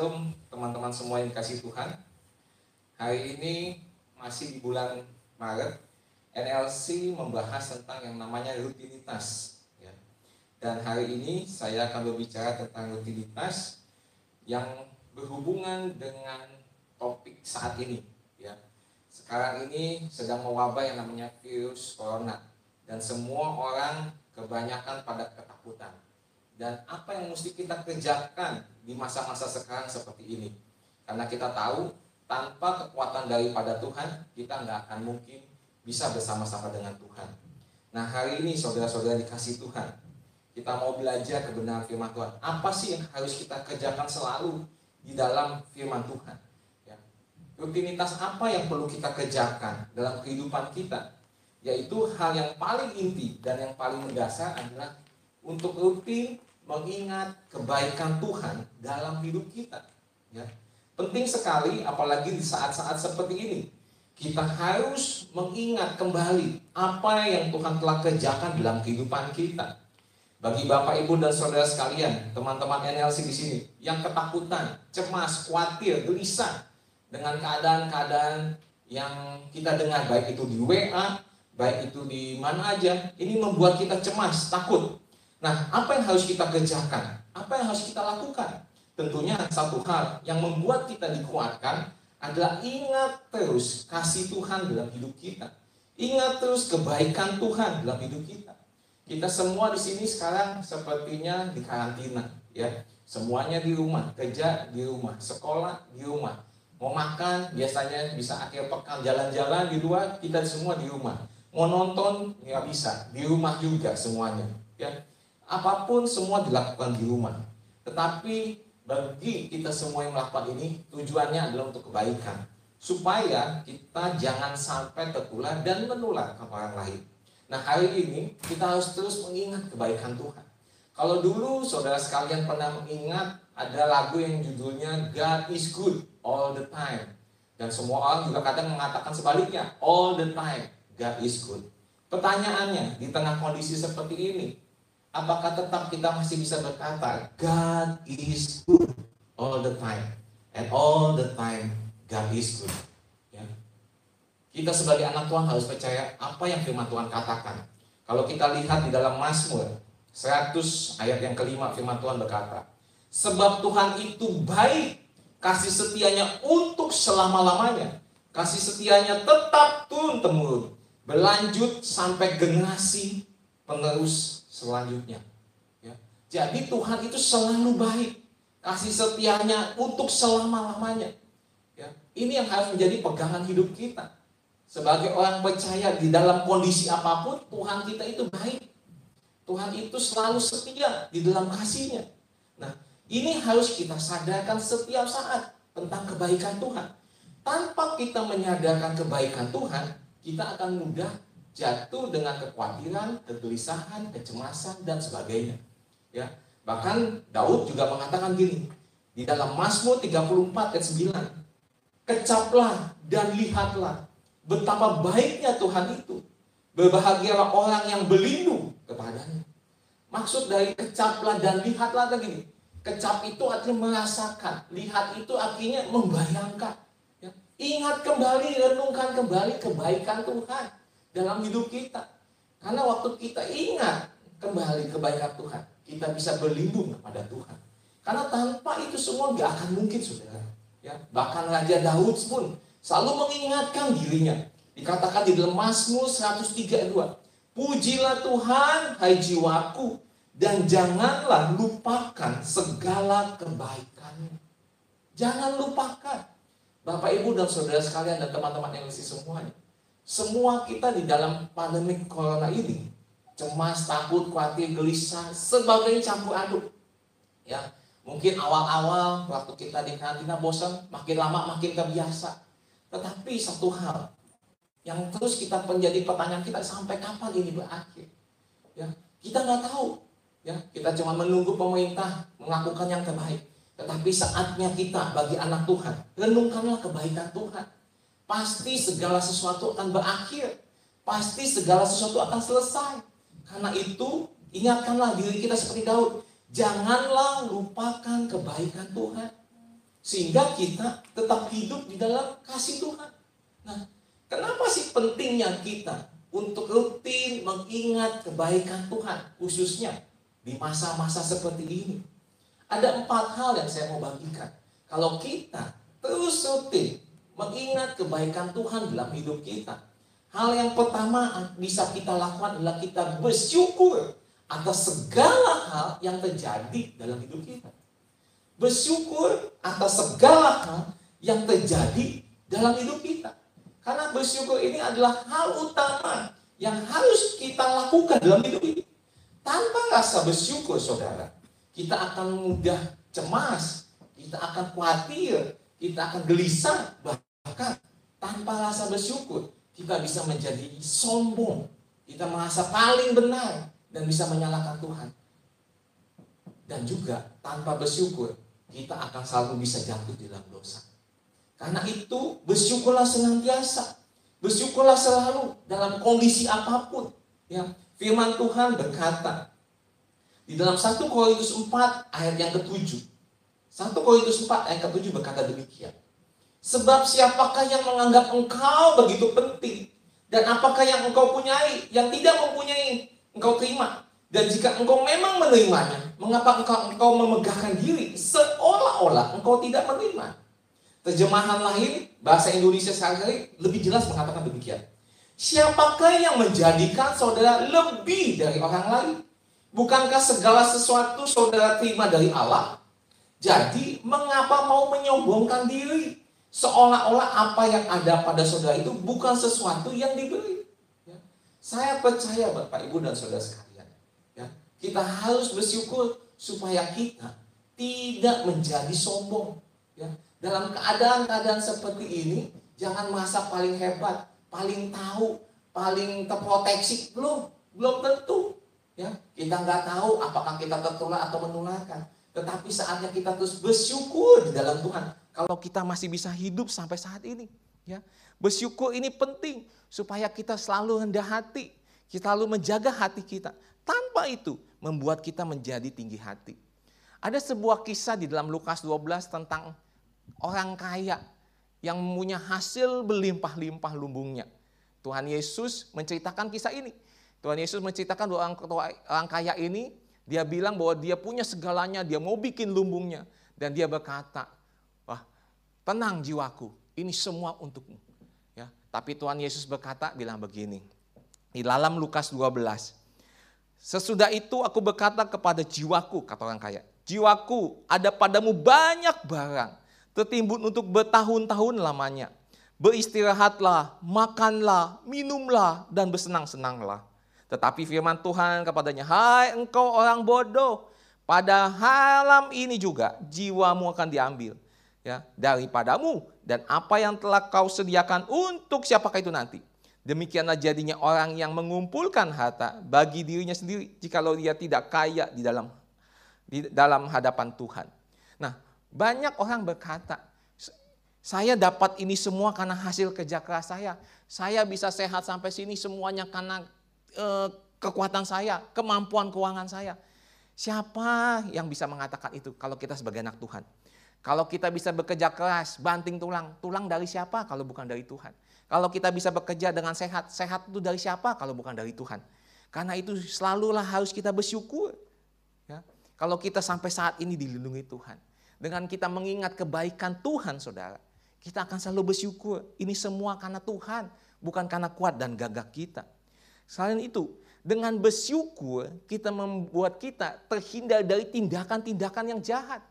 Shalom teman-teman semua yang dikasih Tuhan Hari ini masih di bulan Maret NLC membahas tentang yang namanya rutinitas ya. Dan hari ini saya akan berbicara tentang rutinitas Yang berhubungan dengan topik saat ini ya. Sekarang ini sedang mewabah yang namanya virus corona Dan semua orang kebanyakan pada ketakutan dan apa yang mesti kita kerjakan di masa-masa sekarang seperti ini. Karena kita tahu tanpa kekuatan daripada Tuhan, kita nggak akan mungkin bisa bersama-sama dengan Tuhan. Nah hari ini saudara-saudara dikasih Tuhan, kita mau belajar kebenaran firman Tuhan. Apa sih yang harus kita kerjakan selalu di dalam firman Tuhan? Ya. Rutinitas apa yang perlu kita kerjakan dalam kehidupan kita? Yaitu hal yang paling inti dan yang paling mendasar adalah untuk rutin mengingat kebaikan Tuhan dalam hidup kita. Ya. Penting sekali, apalagi di saat-saat seperti ini. Kita harus mengingat kembali apa yang Tuhan telah kerjakan dalam kehidupan kita. Bagi Bapak, Ibu, dan Saudara sekalian, teman-teman NLC di sini, yang ketakutan, cemas, khawatir, gelisah dengan keadaan-keadaan yang kita dengar, baik itu di WA, baik itu di mana aja, ini membuat kita cemas, takut. Nah, apa yang harus kita kerjakan? Apa yang harus kita lakukan? Tentunya satu hal yang membuat kita dikuatkan adalah ingat terus kasih Tuhan dalam hidup kita. Ingat terus kebaikan Tuhan dalam hidup kita. Kita semua di sini sekarang sepertinya di karantina, ya. Semuanya di rumah, kerja di rumah, sekolah di rumah. Mau makan biasanya bisa akhir pekan jalan-jalan di luar, kita semua di rumah. Mau nonton nggak bisa, di rumah juga semuanya, ya apa pun semua dilakukan di rumah. Tetapi bagi kita semua yang melakukan ini, tujuannya adalah untuk kebaikan. Supaya kita jangan sampai tertular dan menular ke orang lain. Nah hari ini kita harus terus mengingat kebaikan Tuhan. Kalau dulu saudara sekalian pernah mengingat ada lagu yang judulnya God is good all the time. Dan semua orang juga kadang mengatakan sebaliknya, all the time God is good. Pertanyaannya, di tengah kondisi seperti ini, apakah tetap kita masih bisa berkata God is good all the time and all the time God is good ya. kita sebagai anak Tuhan harus percaya apa yang firman Tuhan katakan kalau kita lihat di dalam Mazmur 100 ayat yang kelima firman Tuhan berkata sebab Tuhan itu baik kasih setianya untuk selama-lamanya kasih setianya tetap turun temurun berlanjut sampai generasi penerus selanjutnya. Ya. Jadi Tuhan itu selalu baik, kasih setianya untuk selama-lamanya. Ya. Ini yang harus menjadi pegangan hidup kita. Sebagai orang percaya di dalam kondisi apa pun, Tuhan kita itu baik. Tuhan itu selalu setia di dalam kasihnya. Nah, ini harus kita sadarkan setiap saat tentang kebaikan Tuhan. Tanpa kita menyadarkan kebaikan Tuhan, kita akan mudah jatuh dengan kekhawatiran, kegelisahan, kecemasan dan sebagainya. Ya. Bahkan Daud juga mengatakan gini di dalam Mazmur 34 ayat 9. Kecaplah dan lihatlah betapa baiknya Tuhan itu. Berbahagialah orang yang berlindung kepadanya. Maksud dari kecaplah dan lihatlah gini. Kecap itu artinya merasakan, lihat itu artinya membayangkan. Ya. Ingat kembali, renungkan kembali kebaikan Tuhan dalam hidup kita. Karena waktu kita ingat kembali kebaikan Tuhan, kita bisa berlindung kepada Tuhan. Karena tanpa itu semua gak akan mungkin, saudara. Ya, bahkan Raja Daud pun selalu mengingatkan dirinya. Dikatakan di dalam Mazmur 132, Pujilah Tuhan, hai jiwaku, dan janganlah lupakan segala kebaikannya. Jangan lupakan. Bapak, Ibu, dan saudara sekalian, dan teman-teman yang isi semuanya semua kita di dalam pandemi corona ini cemas, takut, khawatir, gelisah, sebagai campur aduk. Ya, Mungkin awal-awal waktu kita di karantina bosan, makin lama makin terbiasa. Tetapi satu hal yang terus kita menjadi pertanyaan kita sampai kapan ini berakhir? Ya, kita nggak tahu. Ya, kita cuma menunggu pemerintah melakukan yang terbaik. Tetapi saatnya kita bagi anak Tuhan, renungkanlah kebaikan Tuhan. Pasti segala sesuatu akan berakhir. Pasti segala sesuatu akan selesai. Karena itu, ingatkanlah diri kita seperti Daud. Janganlah lupakan kebaikan Tuhan. Sehingga kita tetap hidup di dalam kasih Tuhan. Nah, kenapa sih pentingnya kita untuk rutin mengingat kebaikan Tuhan, khususnya di masa-masa seperti ini? Ada empat hal yang saya mau bagikan. Kalau kita terus rutin mengingat kebaikan Tuhan dalam hidup kita. Hal yang pertama bisa kita lakukan adalah kita bersyukur atas segala hal yang terjadi dalam hidup kita. Bersyukur atas segala hal yang terjadi dalam hidup kita. Karena bersyukur ini adalah hal utama yang harus kita lakukan dalam hidup ini. Tanpa rasa bersyukur, saudara, kita akan mudah cemas, kita akan khawatir, kita akan gelisah, tanpa rasa bersyukur kita bisa menjadi sombong, kita merasa paling benar dan bisa menyalahkan Tuhan. Dan juga tanpa bersyukur kita akan selalu bisa jatuh di dalam dosa. Karena itu bersyukurlah senantiasa, bersyukurlah selalu dalam kondisi apa pun. Ya, firman Tuhan berkata, di dalam 1 Korintus 4 ayat yang ke-7. 1 Korintus 4 ayat ke-7 berkata demikian. Sebab siapakah yang menganggap engkau begitu penting? Dan apakah yang engkau punyai yang tidak mempunyai engkau terima? Dan jika engkau memang menerimanya, mengapa engkau, engkau memegahkan diri seolah-olah engkau tidak menerima? Terjemahan lain, bahasa Indonesia sehari lebih jelas mengatakan demikian. Siapakah yang menjadikan saudara lebih dari orang lain? Bukankah segala sesuatu saudara terima dari Allah? Jadi, mengapa mau menyombongkan diri? Seolah-olah apa yang ada pada saudara itu bukan sesuatu yang diberi. Ya. Saya percaya Bapak Ibu dan saudara sekalian. Ya. Kita harus bersyukur supaya kita tidak menjadi sombong. Ya. Dalam keadaan-keadaan seperti ini, jangan merasa paling hebat, paling tahu, paling terproteksi. Belum, belum tentu. Ya, kita nggak tahu apakah kita tertular atau menularkan. Tetapi saatnya kita terus bersyukur di dalam Tuhan. Kalau kita masih bisa hidup sampai saat ini. Ya, bersyukur ini penting supaya kita selalu rendah hati. Kita selalu menjaga hati kita. Tanpa itu membuat kita menjadi tinggi hati. Ada sebuah kisah di dalam Lukas 12 tentang orang kaya yang punya hasil berlimpah-limpah lumbungnya. Tuhan Yesus menceritakan kisah ini. Tuhan Yesus menceritakan dua orang, orang kaya ini, dia bilang bahwa dia punya segalanya, dia mau bikin lumbungnya. Dan dia berkata, tenang jiwaku, ini semua untukmu. Ya, tapi Tuhan Yesus berkata, bilang begini, di dalam Lukas 12, sesudah itu aku berkata kepada jiwaku, kata orang kaya, jiwaku ada padamu banyak barang, tertimbun untuk bertahun-tahun lamanya. Beristirahatlah, makanlah, minumlah, dan bersenang-senanglah tetapi firman Tuhan kepadanya, Hai engkau orang bodoh, pada halam ini juga jiwamu akan diambil ya daripadamu dan apa yang telah kau sediakan untuk siapakah itu nanti. Demikianlah jadinya orang yang mengumpulkan harta bagi dirinya sendiri jikalau dia tidak kaya di dalam di dalam hadapan Tuhan. Nah, banyak orang berkata, saya dapat ini semua karena hasil kerja keras saya. Saya bisa sehat sampai sini semuanya karena Eh, kekuatan saya, kemampuan keuangan saya. Siapa yang bisa mengatakan itu kalau kita sebagai anak Tuhan? Kalau kita bisa bekerja keras, banting tulang, tulang dari siapa kalau bukan dari Tuhan? Kalau kita bisa bekerja dengan sehat, sehat itu dari siapa kalau bukan dari Tuhan? Karena itu selalulah harus kita bersyukur. Ya. Kalau kita sampai saat ini dilindungi Tuhan. Dengan kita mengingat kebaikan Tuhan saudara. Kita akan selalu bersyukur. Ini semua karena Tuhan. Bukan karena kuat dan gagah kita. Selain itu, dengan bersyukur kita membuat kita terhindar dari tindakan-tindakan yang jahat.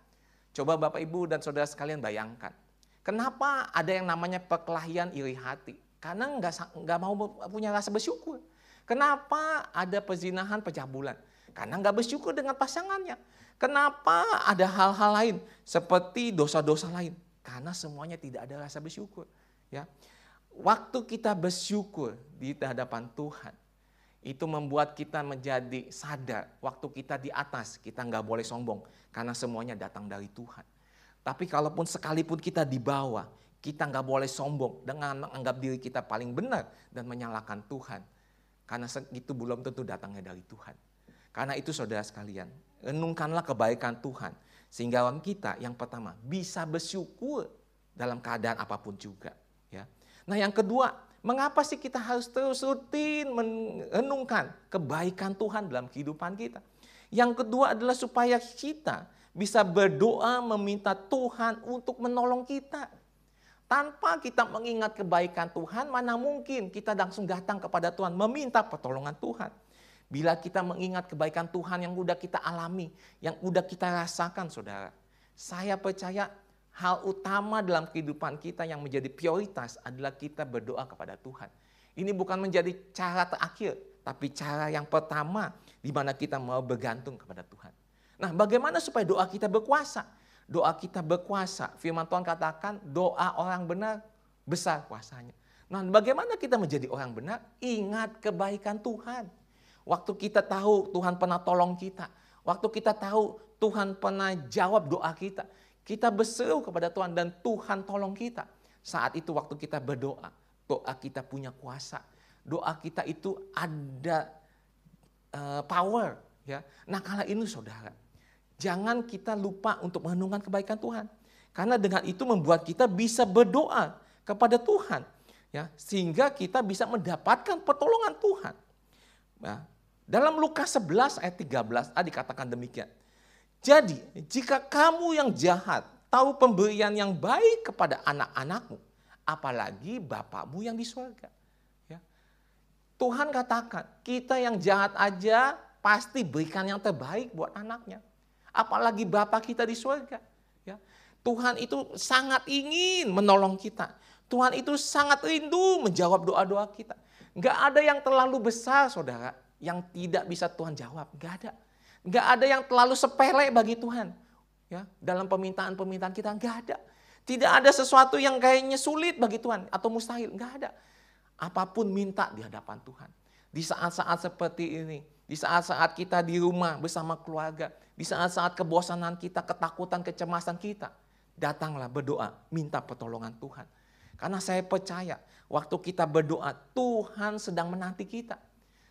Coba Bapak Ibu dan Saudara sekalian bayangkan. Kenapa ada yang namanya perkelahian iri hati? Karena nggak nggak mau punya rasa bersyukur. Kenapa ada pezinahan pecah bulan? Karena nggak bersyukur dengan pasangannya. Kenapa ada hal-hal lain seperti dosa-dosa lain? Karena semuanya tidak ada rasa bersyukur. Ya, waktu kita bersyukur di hadapan Tuhan, itu membuat kita menjadi sadar waktu kita di atas kita nggak boleh sombong karena semuanya datang dari Tuhan. Tapi kalaupun sekalipun kita di bawah, kita nggak boleh sombong dengan menganggap diri kita paling benar dan menyalahkan Tuhan. Karena itu belum tentu datangnya dari Tuhan. Karena itu saudara sekalian, renungkanlah kebaikan Tuhan. Sehingga orang kita yang pertama bisa bersyukur dalam keadaan apa pun juga. Ya. Nah yang kedua, mengapa sih kita harus terus rutin merenungkan kebaikan Tuhan dalam kehidupan kita? Yang kedua adalah supaya kita bisa berdoa meminta Tuhan untuk menolong kita. Tanpa kita mengingat kebaikan Tuhan, mana mungkin kita langsung datang kepada Tuhan meminta pertolongan Tuhan. Bila kita mengingat kebaikan Tuhan yang sudah kita alami, yang sudah kita rasakan saudara. Saya percaya hal utama dalam kehidupan kita yang menjadi prioritas adalah kita berdoa kepada Tuhan. Ini bukan menjadi cara terakhir, tapi cara yang pertama di mana kita mau bergantung kepada Tuhan. Nah bagaimana supaya doa kita berkuasa? doa kita berkuasa. Firman Tuhan katakan doa orang benar besar kuasanya. Nah bagaimana kita menjadi orang benar? Ingat kebaikan Tuhan. Waktu kita tahu Tuhan pernah tolong kita. Waktu kita tahu Tuhan pernah jawab doa kita. Kita berseru kepada Tuhan dan Tuhan tolong kita. Saat itu waktu kita berdoa, doa kita punya kuasa. Doa kita itu ada uh, power. ya. Nah kala ini saudara, Jangan kita lupa untuk merenungkan kebaikan Tuhan. Karena dengan itu membuat kita bisa berdoa kepada Tuhan. ya Sehingga kita bisa mendapatkan pertolongan Tuhan. Ya, dalam Lukas 11 ayat 13 ah, dikatakan demikian. Jadi jika kamu yang jahat tahu pemberian yang baik kepada anak-anakmu, apalagi bapakmu yang di surga. Ya. Tuhan katakan, kita yang jahat aja pasti berikan yang terbaik buat anaknya apalagi Bapa kita di surga. Ya. Tuhan itu sangat ingin menolong kita. Tuhan itu sangat rindu menjawab doa-doa kita. Gak ada yang terlalu besar saudara yang tidak bisa Tuhan jawab. Gak ada. Gak ada yang terlalu sepele bagi Tuhan. Ya, dalam permintaan-permintaan kita gak ada. Tidak ada sesuatu yang kayaknya sulit bagi Tuhan atau mustahil. Gak ada. Apa pun minta di hadapan Tuhan. Di saat-saat seperti ini, di saat-saat kita di rumah bersama keluarga, di saat-saat kebosanan kita, ketakutan, kecemasan kita, datanglah berdoa, minta pertolongan Tuhan. Karena saya percaya waktu kita berdoa, Tuhan sedang menanti kita.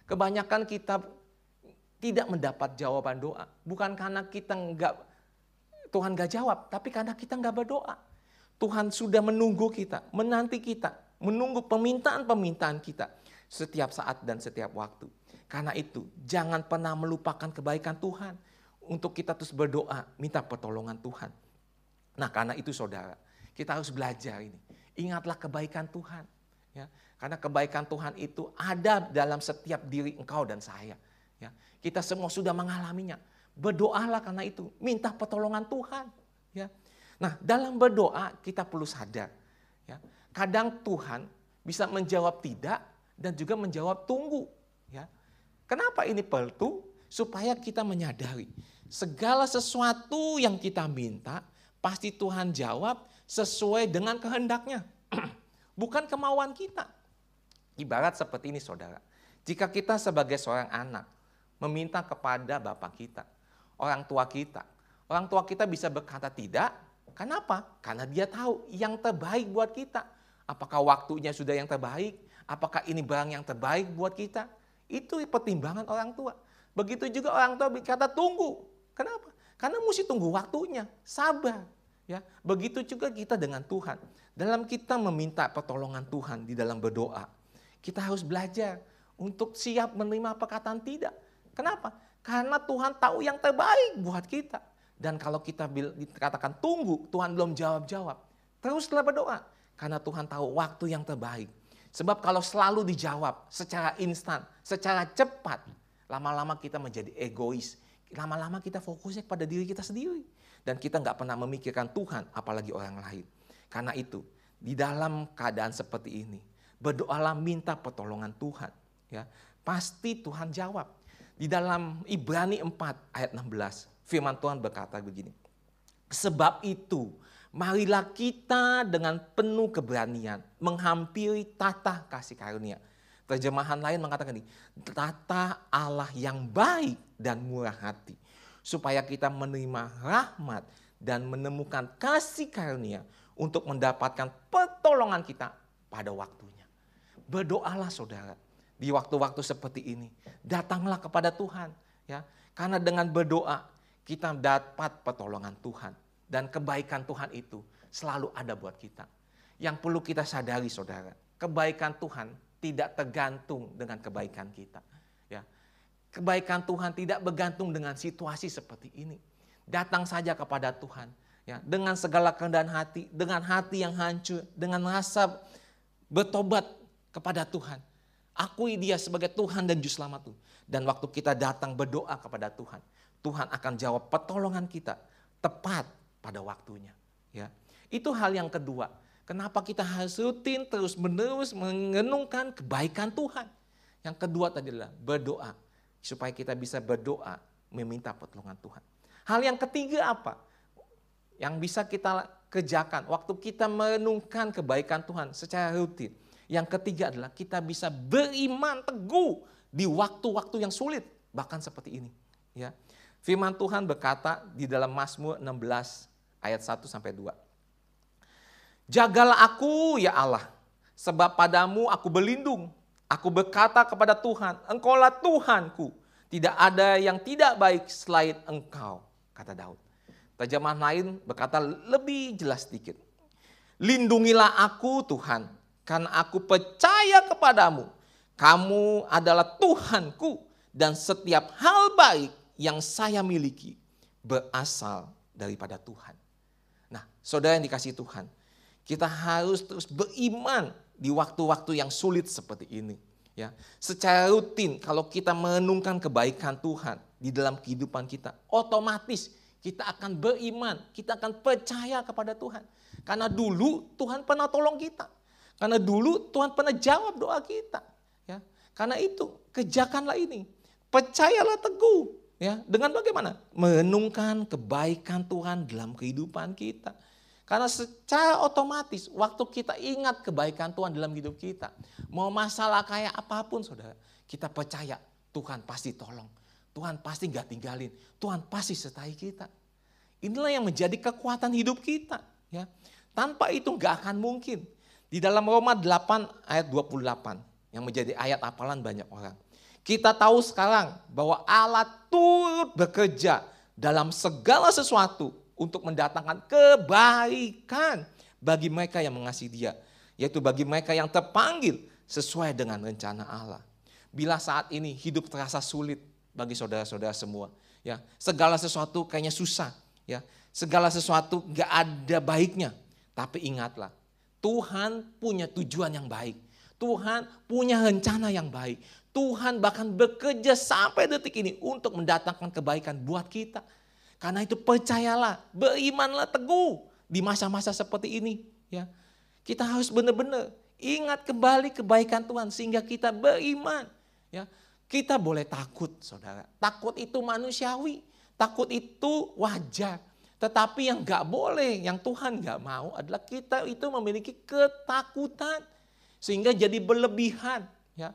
Kebanyakan kita tidak mendapat jawaban doa. Bukan karena kita enggak, Tuhan enggak jawab, tapi karena kita enggak berdoa. Tuhan sudah menunggu kita, menanti kita, menunggu permintaan-permintaan kita setiap saat dan setiap waktu. Karena itu, jangan pernah melupakan kebaikan Tuhan untuk kita terus berdoa, minta pertolongan Tuhan. Nah karena itu saudara, kita harus belajar ini. Ingatlah kebaikan Tuhan. Ya, karena kebaikan Tuhan itu ada dalam setiap diri engkau dan saya. Ya, kita semua sudah mengalaminya. Berdoalah karena itu, minta pertolongan Tuhan. Ya. Nah dalam berdoa kita perlu sadar. Ya, kadang Tuhan bisa menjawab tidak dan juga menjawab tunggu. Ya. Kenapa ini perlu? Supaya kita menyadari Segala sesuatu yang kita minta, pasti Tuhan jawab sesuai dengan kehendaknya. Bukan kemauan kita. Ibarat seperti ini saudara. Jika kita sebagai seorang anak meminta kepada Bapak kita, orang tua kita, orang tua kita bisa berkata tidak, kenapa? Karena dia tahu yang terbaik buat kita. Apakah waktunya sudah yang terbaik? Apakah ini barang yang terbaik buat kita? Itu pertimbangan orang tua. Begitu juga orang tua berkata tunggu, Kenapa? Karena mesti tunggu waktunya, sabar. Ya, begitu juga kita dengan Tuhan. Dalam kita meminta pertolongan Tuhan di dalam berdoa, kita harus belajar untuk siap menerima perkataan tidak. Kenapa? Karena Tuhan tahu yang terbaik buat kita. Dan kalau kita dikatakan tunggu, Tuhan belum jawab-jawab. Teruslah berdoa. Karena Tuhan tahu waktu yang terbaik. Sebab kalau selalu dijawab secara instan, secara cepat, lama-lama kita menjadi egois lama-lama kita fokusnya pada diri kita sendiri. Dan kita nggak pernah memikirkan Tuhan, apalagi orang lain. Karena itu, di dalam keadaan seperti ini, berdoalah minta pertolongan Tuhan. Ya, pasti Tuhan jawab. Di dalam Ibrani 4 ayat 16, firman Tuhan berkata begini. Sebab itu, marilah kita dengan penuh keberanian menghampiri tata kasih karunia. Terjemahan lain mengatakan ini, tata Allah yang baik dan murah hati. Supaya kita menerima rahmat dan menemukan kasih karunia untuk mendapatkan pertolongan kita pada waktunya. Berdoalah saudara di waktu-waktu seperti ini. Datanglah kepada Tuhan. ya Karena dengan berdoa kita dapat pertolongan Tuhan. Dan kebaikan Tuhan itu selalu ada buat kita. Yang perlu kita sadari saudara, kebaikan Tuhan tidak tergantung dengan kebaikan kita. Ya, Kebaikan Tuhan tidak bergantung dengan situasi seperti ini. Datang saja kepada Tuhan. Ya, dengan segala keadaan hati, dengan hati yang hancur, dengan rasa bertobat kepada Tuhan. Akui dia sebagai Tuhan dan Juru Selamat Dan waktu kita datang berdoa kepada Tuhan, Tuhan akan jawab pertolongan kita tepat pada waktunya. Ya, Itu hal yang kedua. Kenapa kita harus rutin terus menerus mengenungkan kebaikan Tuhan. Yang kedua tadi adalah berdoa. Supaya kita bisa berdoa meminta pertolongan Tuhan. Hal yang ketiga apa? Yang bisa kita kerjakan waktu kita merenungkan kebaikan Tuhan secara rutin. Yang ketiga adalah kita bisa beriman teguh di waktu-waktu yang sulit, bahkan seperti ini. Ya. Firman Tuhan berkata di dalam Mazmur 16 ayat 1 sampai 2. Jagalah aku ya Allah, sebab padamu aku berlindung. Aku berkata kepada Tuhan, engkaulah Tuhanku. Tidak ada yang tidak baik selain engkau, kata Daud. Terjemahan lain berkata lebih jelas sedikit. Lindungilah aku Tuhan, karena aku percaya kepadamu. Kamu adalah Tuhanku dan setiap hal baik yang saya miliki berasal daripada Tuhan. Nah, saudara yang dikasih Tuhan, kita harus terus beriman di waktu-waktu yang sulit seperti ini. Ya, secara rutin kalau kita menenungkan kebaikan Tuhan di dalam kehidupan kita, otomatis kita akan beriman, kita akan percaya kepada Tuhan. Karena dulu Tuhan pernah tolong kita. Karena dulu Tuhan pernah jawab doa kita. Ya. Karena itu kerjakanlah ini. Percayalah teguh. Ya, dengan bagaimana? Menenungkan kebaikan Tuhan dalam kehidupan kita. Karena secara otomatis waktu kita ingat kebaikan Tuhan dalam hidup kita. Mau masalah kayak apa pun saudara. Kita percaya Tuhan pasti tolong. Tuhan pasti gak tinggalin. Tuhan pasti sertai kita. Inilah yang menjadi kekuatan hidup kita. Ya. Tanpa itu gak akan mungkin di dalam Roma 8 ayat 28 yang menjadi ayat apalan banyak orang. Kita tahu sekarang bahwa Allah turut bekerja dalam segala sesuatu untuk mendatangkan kebaikan bagi mereka yang mengasihi dia. Yaitu bagi mereka yang terpanggil sesuai dengan rencana Allah. Bila saat ini hidup terasa sulit bagi saudara-saudara semua. ya Segala sesuatu kayaknya susah. ya Segala sesuatu gak ada baiknya. Tapi ingatlah, Tuhan punya tujuan yang baik. Tuhan punya rencana yang baik. Tuhan bahkan bekerja sampai detik ini untuk mendatangkan kebaikan buat kita. Karena itu percayalah, berimanlah teguh di masa-masa seperti ini. Ya, kita harus benar-benar ingat kembali kebaikan Tuhan sehingga kita beriman. Ya, kita boleh takut, saudara. Takut itu manusiawi, takut itu wajar. Tetapi yang gak boleh, yang Tuhan gak mau adalah kita itu memiliki ketakutan. Sehingga jadi berlebihan. ya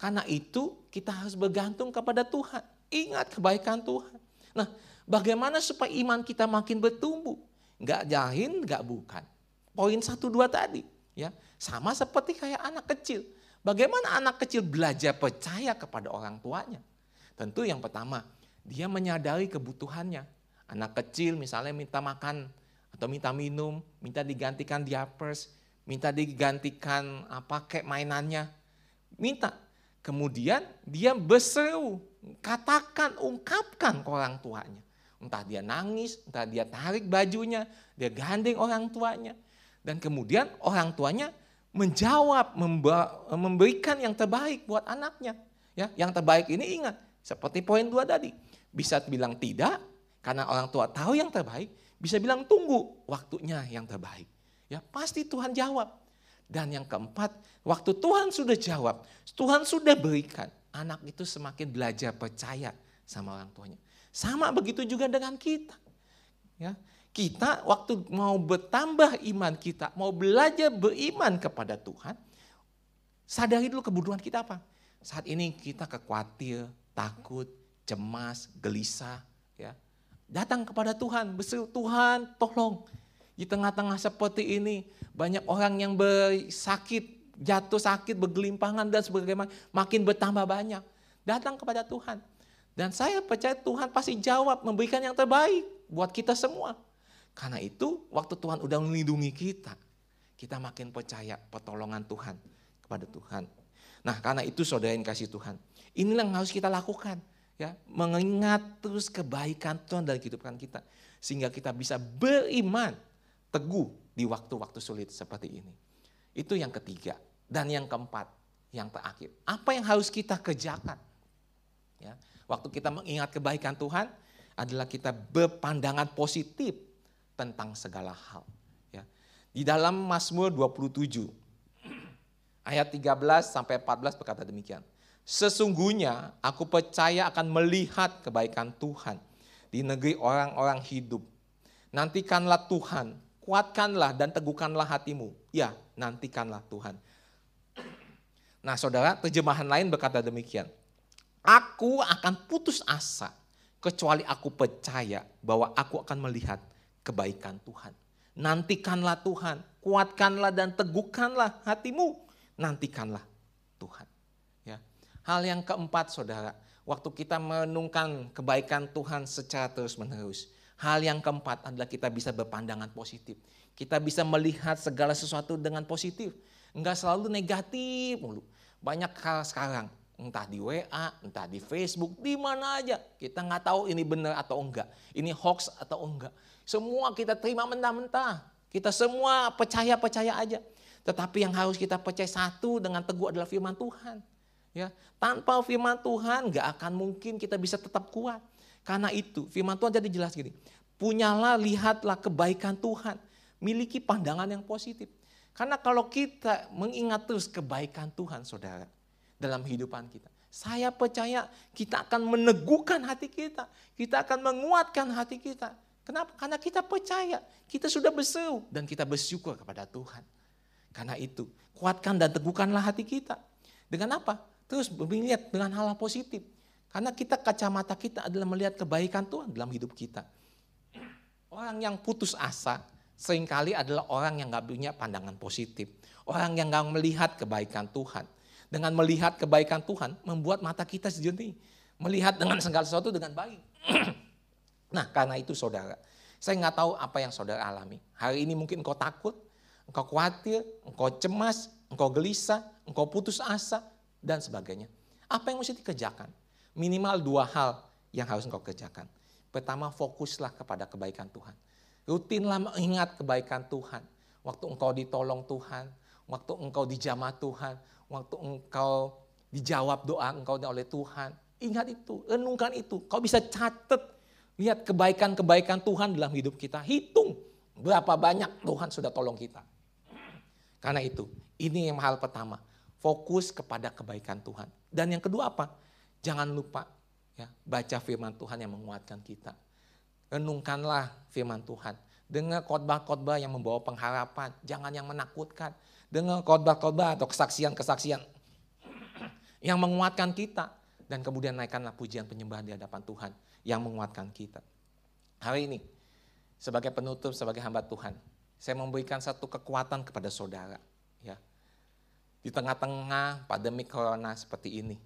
Karena itu kita harus bergantung kepada Tuhan. Ingat kebaikan Tuhan. Nah bagaimana supaya iman kita makin bertumbuh? Gak jahin, gak bukan. Poin satu dua tadi. ya Sama seperti kayak anak kecil. Bagaimana anak kecil belajar percaya kepada orang tuanya? Tentu yang pertama, dia menyadari kebutuhannya Anak kecil misalnya minta makan atau minta minum, minta digantikan diapers, minta digantikan apa kayak mainannya. Minta. Kemudian dia berseru, katakan, ungkapkan ke orang tuanya. Entah dia nangis, entah dia tarik bajunya, dia gandeng orang tuanya. Dan kemudian orang tuanya menjawab, memberikan yang terbaik buat anaknya. Ya, yang terbaik ini ingat, seperti poin dua tadi. Bisa bilang tidak, karena orang tua tahu yang terbaik, bisa bilang tunggu waktunya yang terbaik. Ya pasti Tuhan jawab. Dan yang keempat, waktu Tuhan sudah jawab, Tuhan sudah berikan. anak itu semakin belajar percaya sama orang tuanya. Sama begitu juga dengan kita. Ya, kita waktu mau bertambah iman kita, mau belajar beriman kepada Tuhan, sadari dulu kebutuhan kita apa. Saat ini kita kekhawatir, takut, cemas, gelisah, ya. Datang kepada Tuhan, berseru Tuhan, tolong. Di tengah-tengah seperti ini, banyak orang yang bersakit, jatuh sakit, bergelimpangan dan sebagainya, makin bertambah banyak. Datang kepada Tuhan. Dan saya percaya Tuhan pasti jawab, memberikan yang terbaik buat kita semua. Karena itu, waktu Tuhan udah melindungi kita, kita makin percaya pertolongan Tuhan kepada Tuhan. Nah, karena itu saudara yang kasih Tuhan. Inilah yang harus kita lakukan ya mengingat terus kebaikan Tuhan dalam kehidupan kita sehingga kita bisa beriman teguh di waktu-waktu sulit seperti ini. Itu yang ketiga dan yang keempat, yang terakhir. Apa yang harus kita kerjakan? Ya, waktu kita mengingat kebaikan Tuhan adalah kita berpandangan positif tentang segala hal. Ya. Di dalam Mazmur 27 ayat 13 sampai 14 berkata demikian. Sesungguhnya aku percaya akan melihat kebaikan Tuhan di negeri orang-orang hidup. Nantikanlah Tuhan, kuatkanlah dan teguhkanlah hatimu. Ya, nantikanlah Tuhan. Nah saudara, terjemahan lain berkata demikian. Aku akan putus asa kecuali aku percaya bahwa aku akan melihat kebaikan Tuhan. Nantikanlah Tuhan, kuatkanlah dan teguhkanlah hatimu. Nantikanlah Tuhan. Hal yang keempat saudara, waktu kita menungkan kebaikan Tuhan secara terus menerus. Hal yang keempat adalah kita bisa berpandangan positif. Kita bisa melihat segala sesuatu dengan positif. Enggak selalu negatif mulu. Banyak hal sekarang, entah di WA, entah di Facebook, di mana aja. Kita nggak tahu ini benar atau enggak. Ini hoax atau enggak. Semua kita terima mentah-mentah. Kita semua percaya-percaya aja. Tetapi yang harus kita percaya satu dengan teguh adalah firman Tuhan. Ya, tanpa firman Tuhan gak akan mungkin kita bisa tetap kuat. Karena itu firman Tuhan jadi jelas gini. Punyalah, lihatlah kebaikan Tuhan. Miliki pandangan yang positif. Karena kalau kita mengingat terus kebaikan Tuhan saudara. Dalam kehidupan kita. Saya percaya kita akan meneguhkan hati kita. Kita akan menguatkan hati kita. Kenapa? Karena kita percaya. Kita sudah berseru dan kita bersyukur kepada Tuhan. Karena itu, kuatkan dan teguhkanlah hati kita. Dengan apa? Terus melihat dengan hal, hal positif. Karena kita kacamata kita adalah melihat kebaikan Tuhan dalam hidup kita. Orang yang putus asa sering kali adalah orang yang gak punya pandangan positif. Orang yang gak melihat kebaikan Tuhan. Dengan melihat kebaikan Tuhan membuat mata kita sejenis. Melihat dengan segala sesuatu dengan baik. nah karena itu saudara. Saya nggak tahu apa yang saudara alami. Hari ini mungkin engkau takut, engkau khawatir, engkau cemas, engkau gelisah, engkau putus asa, dan sebagainya. Apa yang mesti dikerjakan? Minimal dua hal yang harus engkau kerjakan. Pertama, fokuslah kepada kebaikan Tuhan. Rutinlah mengingat kebaikan Tuhan. Waktu engkau ditolong Tuhan, waktu engkau dijamah Tuhan, waktu engkau dijawab doa engkau oleh Tuhan. Ingat itu, renungkan itu. Kau bisa catat, lihat kebaikan-kebaikan Tuhan dalam hidup kita. Hitung berapa banyak Tuhan sudah tolong kita. Karena itu, ini yang hal pertama. Fokus kepada kebaikan Tuhan. Dan yang kedua apa? Jangan lupa ya baca firman Tuhan yang menguatkan kita. Renungkanlah firman Tuhan. Dengar khotbah-khotbah yang membawa pengharapan, jangan yang menakutkan. Dengar khotbah-khotbah atau kesaksian-kesaksian yang menguatkan kita dan kemudian naikkanlah pujian penyembahan di hadapan Tuhan yang menguatkan kita. Hari ini sebagai penutup, sebagai hamba Tuhan, saya memberikan satu kekuatan kepada saudara. Di tengah-tengah pandemi corona seperti ini.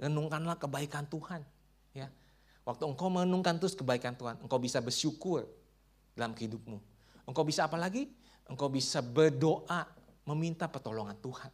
Renungkanlah kebaikan Tuhan. Ya. Waktu engkau menenungkan terus kebaikan Tuhan, engkau bisa bersyukur dalam hidupmu. Engkau bisa apa lagi? Engkau bisa berdoa, meminta pertolongan Tuhan.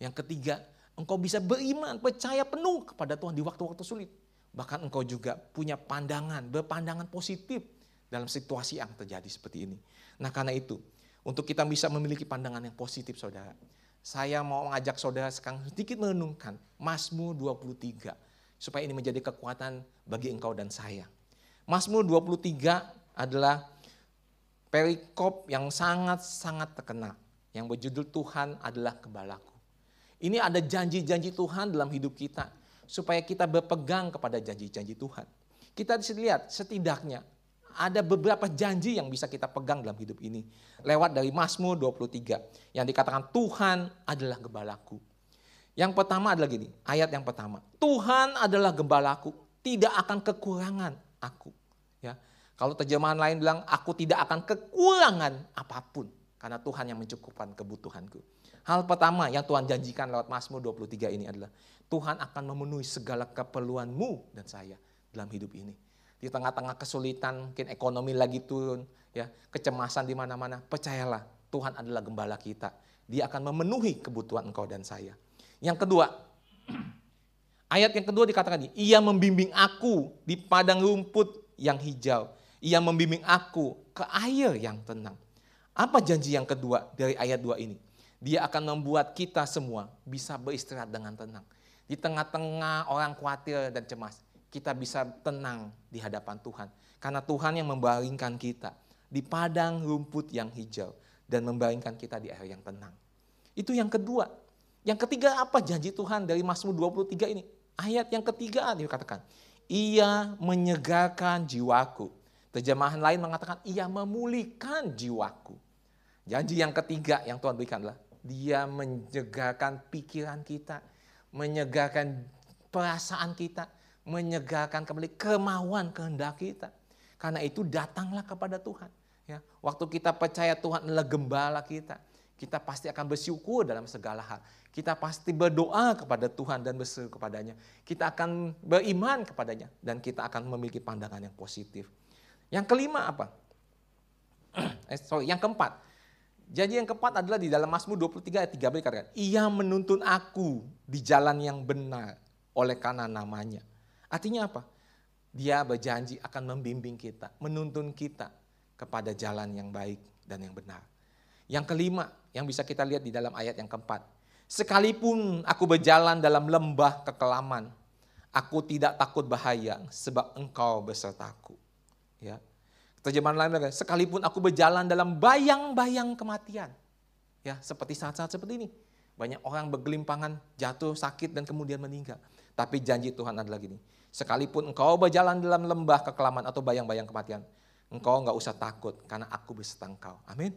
Yang ketiga, engkau bisa beriman, percaya penuh kepada Tuhan di waktu-waktu sulit. Bahkan engkau juga punya pandangan, berpandangan positif dalam situasi yang terjadi seperti ini. Nah karena itu, untuk kita bisa memiliki pandangan yang positif saudara, saya mau mengajak saudara sekarang sedikit merenungkan Mazmur 23 supaya ini menjadi kekuatan bagi engkau dan saya. Mazmur 23 adalah perikop yang sangat-sangat terkenal yang berjudul Tuhan adalah kebalaku. Ini ada janji-janji Tuhan dalam hidup kita supaya kita berpegang kepada janji-janji Tuhan. Kita lihat setidaknya ada beberapa janji yang bisa kita pegang dalam hidup ini. Lewat dari Mazmur 23 yang dikatakan Tuhan adalah gembalaku. Yang pertama adalah gini, ayat yang pertama. Tuhan adalah gembalaku, tidak akan kekurangan aku. Ya. Kalau terjemahan lain bilang, aku tidak akan kekurangan apa pun. Karena Tuhan yang mencukupkan kebutuhanku. Hal pertama yang Tuhan janjikan lewat Mazmur 23 ini adalah, Tuhan akan memenuhi segala keperluanmu dan saya dalam hidup ini. Di tengah-tengah kesulitan, mungkin ekonomi lagi turun, ya kecemasan di mana-mana, percayalah Tuhan adalah gembala kita. Dia akan memenuhi kebutuhan engkau dan saya. Yang kedua, ayat yang kedua dikatakan ini, ia membimbing aku di padang rumput yang hijau. Ia membimbing aku ke air yang tenang. Apa janji yang kedua dari ayat dua ini? Dia akan membuat kita semua bisa beristirahat dengan tenang. Di tengah-tengah orang khawatir dan cemas, kita bisa tenang di hadapan Tuhan. Karena Tuhan yang membaringkan kita di padang rumput yang hijau dan membaringkan kita di air yang tenang. Itu yang kedua. Yang ketiga apa janji Tuhan dari Mazmur 23 ini? Ayat yang ketiga dikatakan, ia menyegarkan jiwaku. Terjemahan lain mengatakan, ia memulihkan jiwaku. Janji yang ketiga yang Tuhan berikan adalah, dia menyegarkan pikiran kita, menyegarkan perasaan kita, menyegarkan kembali kemauan kehendak kita. Karena itu datanglah kepada Tuhan. Ya, waktu kita percaya Tuhan adalah gembala kita, kita pasti akan bersyukur dalam segala hal. Kita pasti berdoa kepada Tuhan dan berseru kepadanya. Kita akan beriman kepadanya dan kita akan memiliki pandangan yang positif. Yang kelima apa? eh, sorry, yang keempat. Janji yang keempat adalah di dalam Mazmur 23 ayat 3 dikatakan, Ia menuntun aku di jalan yang benar oleh karena namanya. Artinya apa? Dia berjanji akan membimbing kita, menuntun kita kepada jalan yang baik dan yang benar. Yang kelima, yang bisa kita lihat di dalam ayat yang keempat. Sekalipun aku berjalan dalam lembah kekelaman, aku tidak takut bahaya sebab engkau besertaku. Ya. Terjemahan lain lagi, sekalipun aku berjalan dalam bayang-bayang kematian. Ya, seperti saat-saat seperti ini. Banyak orang bergelimpangan, jatuh, sakit, dan kemudian meninggal. Tapi janji Tuhan adalah gini, sekalipun engkau berjalan dalam lembah kekelaman atau bayang-bayang kematian, engkau nggak usah takut karena aku beserta engkau. Amin.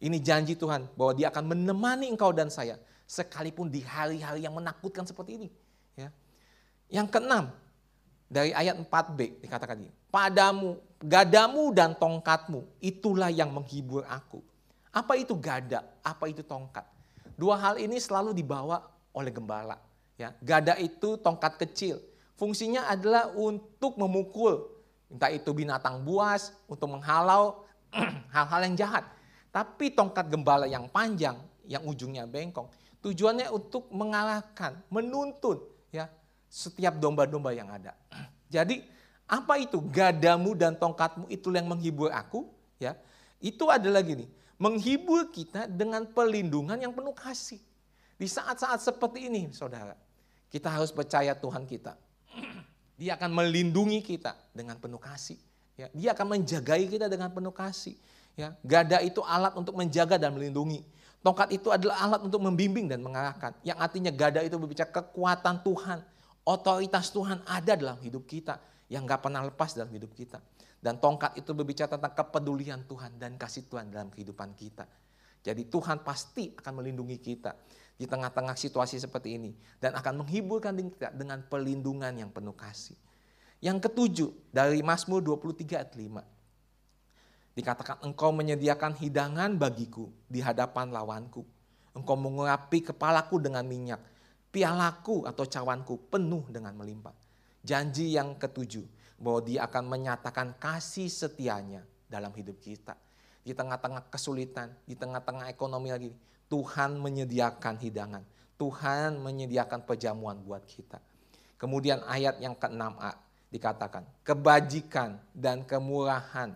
Ini janji Tuhan bahwa dia akan menemani engkau dan saya sekalipun di hari-hari yang menakutkan seperti ini. Ya. Yang keenam, dari ayat 4b dikatakan ini, padamu, gadamu dan tongkatmu, itulah yang menghibur aku. Apa itu gada? Apa itu tongkat? Dua hal ini selalu dibawa oleh gembala. Ya, gada itu tongkat kecil. Fungsinya adalah untuk memukul, entah itu binatang buas, untuk menghalau hal-hal yang jahat. Tapi tongkat gembala yang panjang, yang ujungnya bengkong, tujuannya untuk mengalahkan, menuntun ya setiap domba-domba yang ada. Jadi apa itu gadamu dan tongkatmu itu yang menghibur aku ya itu adalah gini menghibur kita dengan perlindungan yang penuh kasih di saat-saat seperti ini saudara kita harus percaya Tuhan kita dia akan melindungi kita dengan penuh kasih ya dia akan menjagai kita dengan penuh kasih Ya, gada itu alat untuk menjaga dan melindungi. Tongkat itu adalah alat untuk membimbing dan mengarahkan. Yang artinya gada itu berbicara kekuatan Tuhan. Otoritas Tuhan ada dalam hidup kita. Yang gak pernah lepas dalam hidup kita. Dan tongkat itu berbicara tentang kepedulian Tuhan dan kasih Tuhan dalam kehidupan kita. Jadi Tuhan pasti akan melindungi kita di tengah-tengah situasi seperti ini. Dan akan menghiburkan kita dengan perlindungan yang penuh kasih. Yang ketujuh dari Mazmur 23 ayat 5. Dikatakan engkau menyediakan hidangan bagiku di hadapan lawanku. Engkau mengurapi kepalaku dengan minyak. Pialaku atau cawanku penuh dengan melimpah. Janji yang ketujuh bahwa dia akan menyatakan kasih setianya dalam hidup kita. Di tengah-tengah kesulitan, di tengah-tengah ekonomi lagi, Tuhan menyediakan hidangan. Tuhan menyediakan perjamuan buat kita. Kemudian ayat yang ke-6a dikatakan, kebajikan dan kemurahan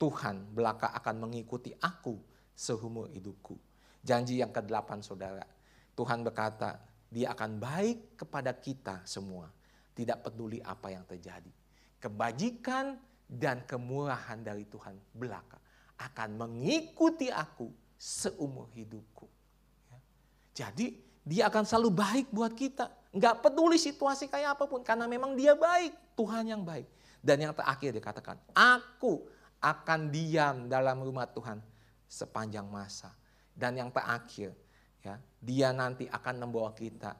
Tuhan belaka akan mengikuti aku seumur hidupku. Janji yang ke-8 saudara. Tuhan berkata, dia akan baik kepada kita semua. Tidak peduli apa yang terjadi. Kebajikan dan kemurahan dari Tuhan belaka akan mengikuti aku seumur hidupku. Ya. Jadi dia akan selalu baik buat kita. Nggak peduli situasi kayak apa pun. Karena memang dia baik. Tuhan yang baik. Dan yang terakhir dikatakan, aku akan diam dalam rumah Tuhan sepanjang masa. Dan yang terakhir, ya, dia nanti akan membawa kita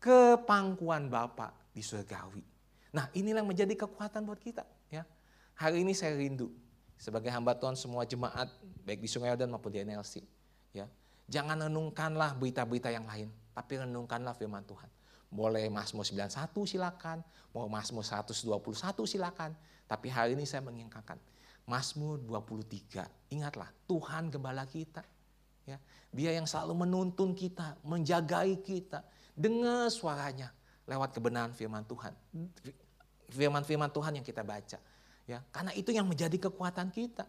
ke pangkuan Bapa di surgawi. Nah inilah yang menjadi kekuatan buat kita. Ya. Hari ini saya rindu sebagai hamba Tuhan semua jemaat baik di Sungai Yordan maupun di NLC. Ya. Jangan renungkanlah berita-berita yang lain, tapi renungkanlah firman Tuhan. Boleh Mazmur 91 silakan, mau Mazmur 121 silakan. Tapi hari ini saya mengingatkan, Mazmur 23, ingatlah Tuhan gembala kita. Ya, dia yang selalu menuntun kita, menjagai kita. Dengar suaranya lewat kebenaran firman Tuhan. Firman-firman Tuhan yang kita baca. Ya, karena itu yang menjadi kekuatan kita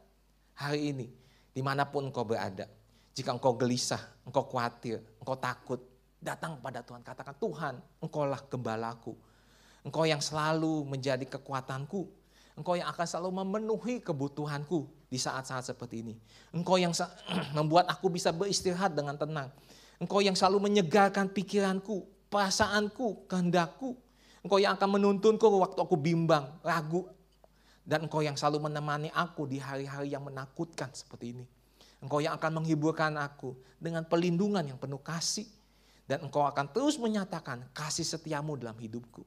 hari ini. Di mana pun engkau berada. Jika engkau gelisah, engkau khawatir, engkau takut, datang kepada Tuhan. Katakan, Tuhan, engkaulah gembalaku. Engkau yang selalu menjadi kekuatanku. Engkau yang akan selalu memenuhi kebutuhanku di saat-saat seperti ini. Engkau yang membuat aku bisa beristirahat dengan tenang. Engkau yang selalu menyegarkan pikiranku, perasaanku, kehendakku. Engkau yang akan menuntunku waktu aku bimbang, ragu. Dan engkau yang selalu menemani aku di hari-hari yang menakutkan seperti ini. Engkau yang akan menghiburkan aku dengan pelindungan yang penuh kasih dan engkau akan terus menyatakan kasih setiamu dalam hidupku.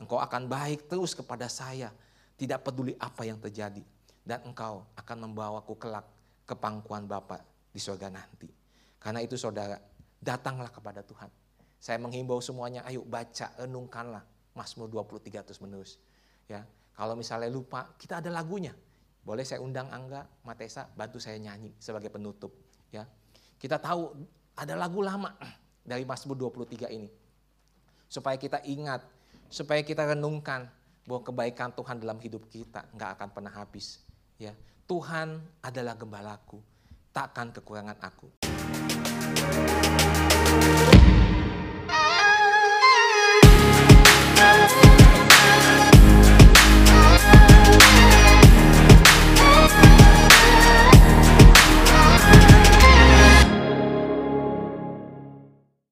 Engkau akan baik terus kepada saya, tidak peduli apa yang terjadi. Dan engkau akan membawaku kelak ke pangkuan Bapa di surga nanti. Karena itu saudara, datanglah kepada Tuhan. Saya menghimbau semuanya, ayo baca, renungkanlah Mazmur 23 terus menerus. Ya, kalau misalnya lupa, kita ada lagunya. Boleh saya undang Angga, Matesa, bantu saya nyanyi sebagai penutup. Ya, kita tahu ada lagu lama dari Mazmur 23 ini. Supaya kita ingat, supaya kita renungkan bahwa kebaikan Tuhan dalam hidup kita nggak akan pernah habis. Ya, Tuhan adalah gembalaku, takkan kekurangan aku.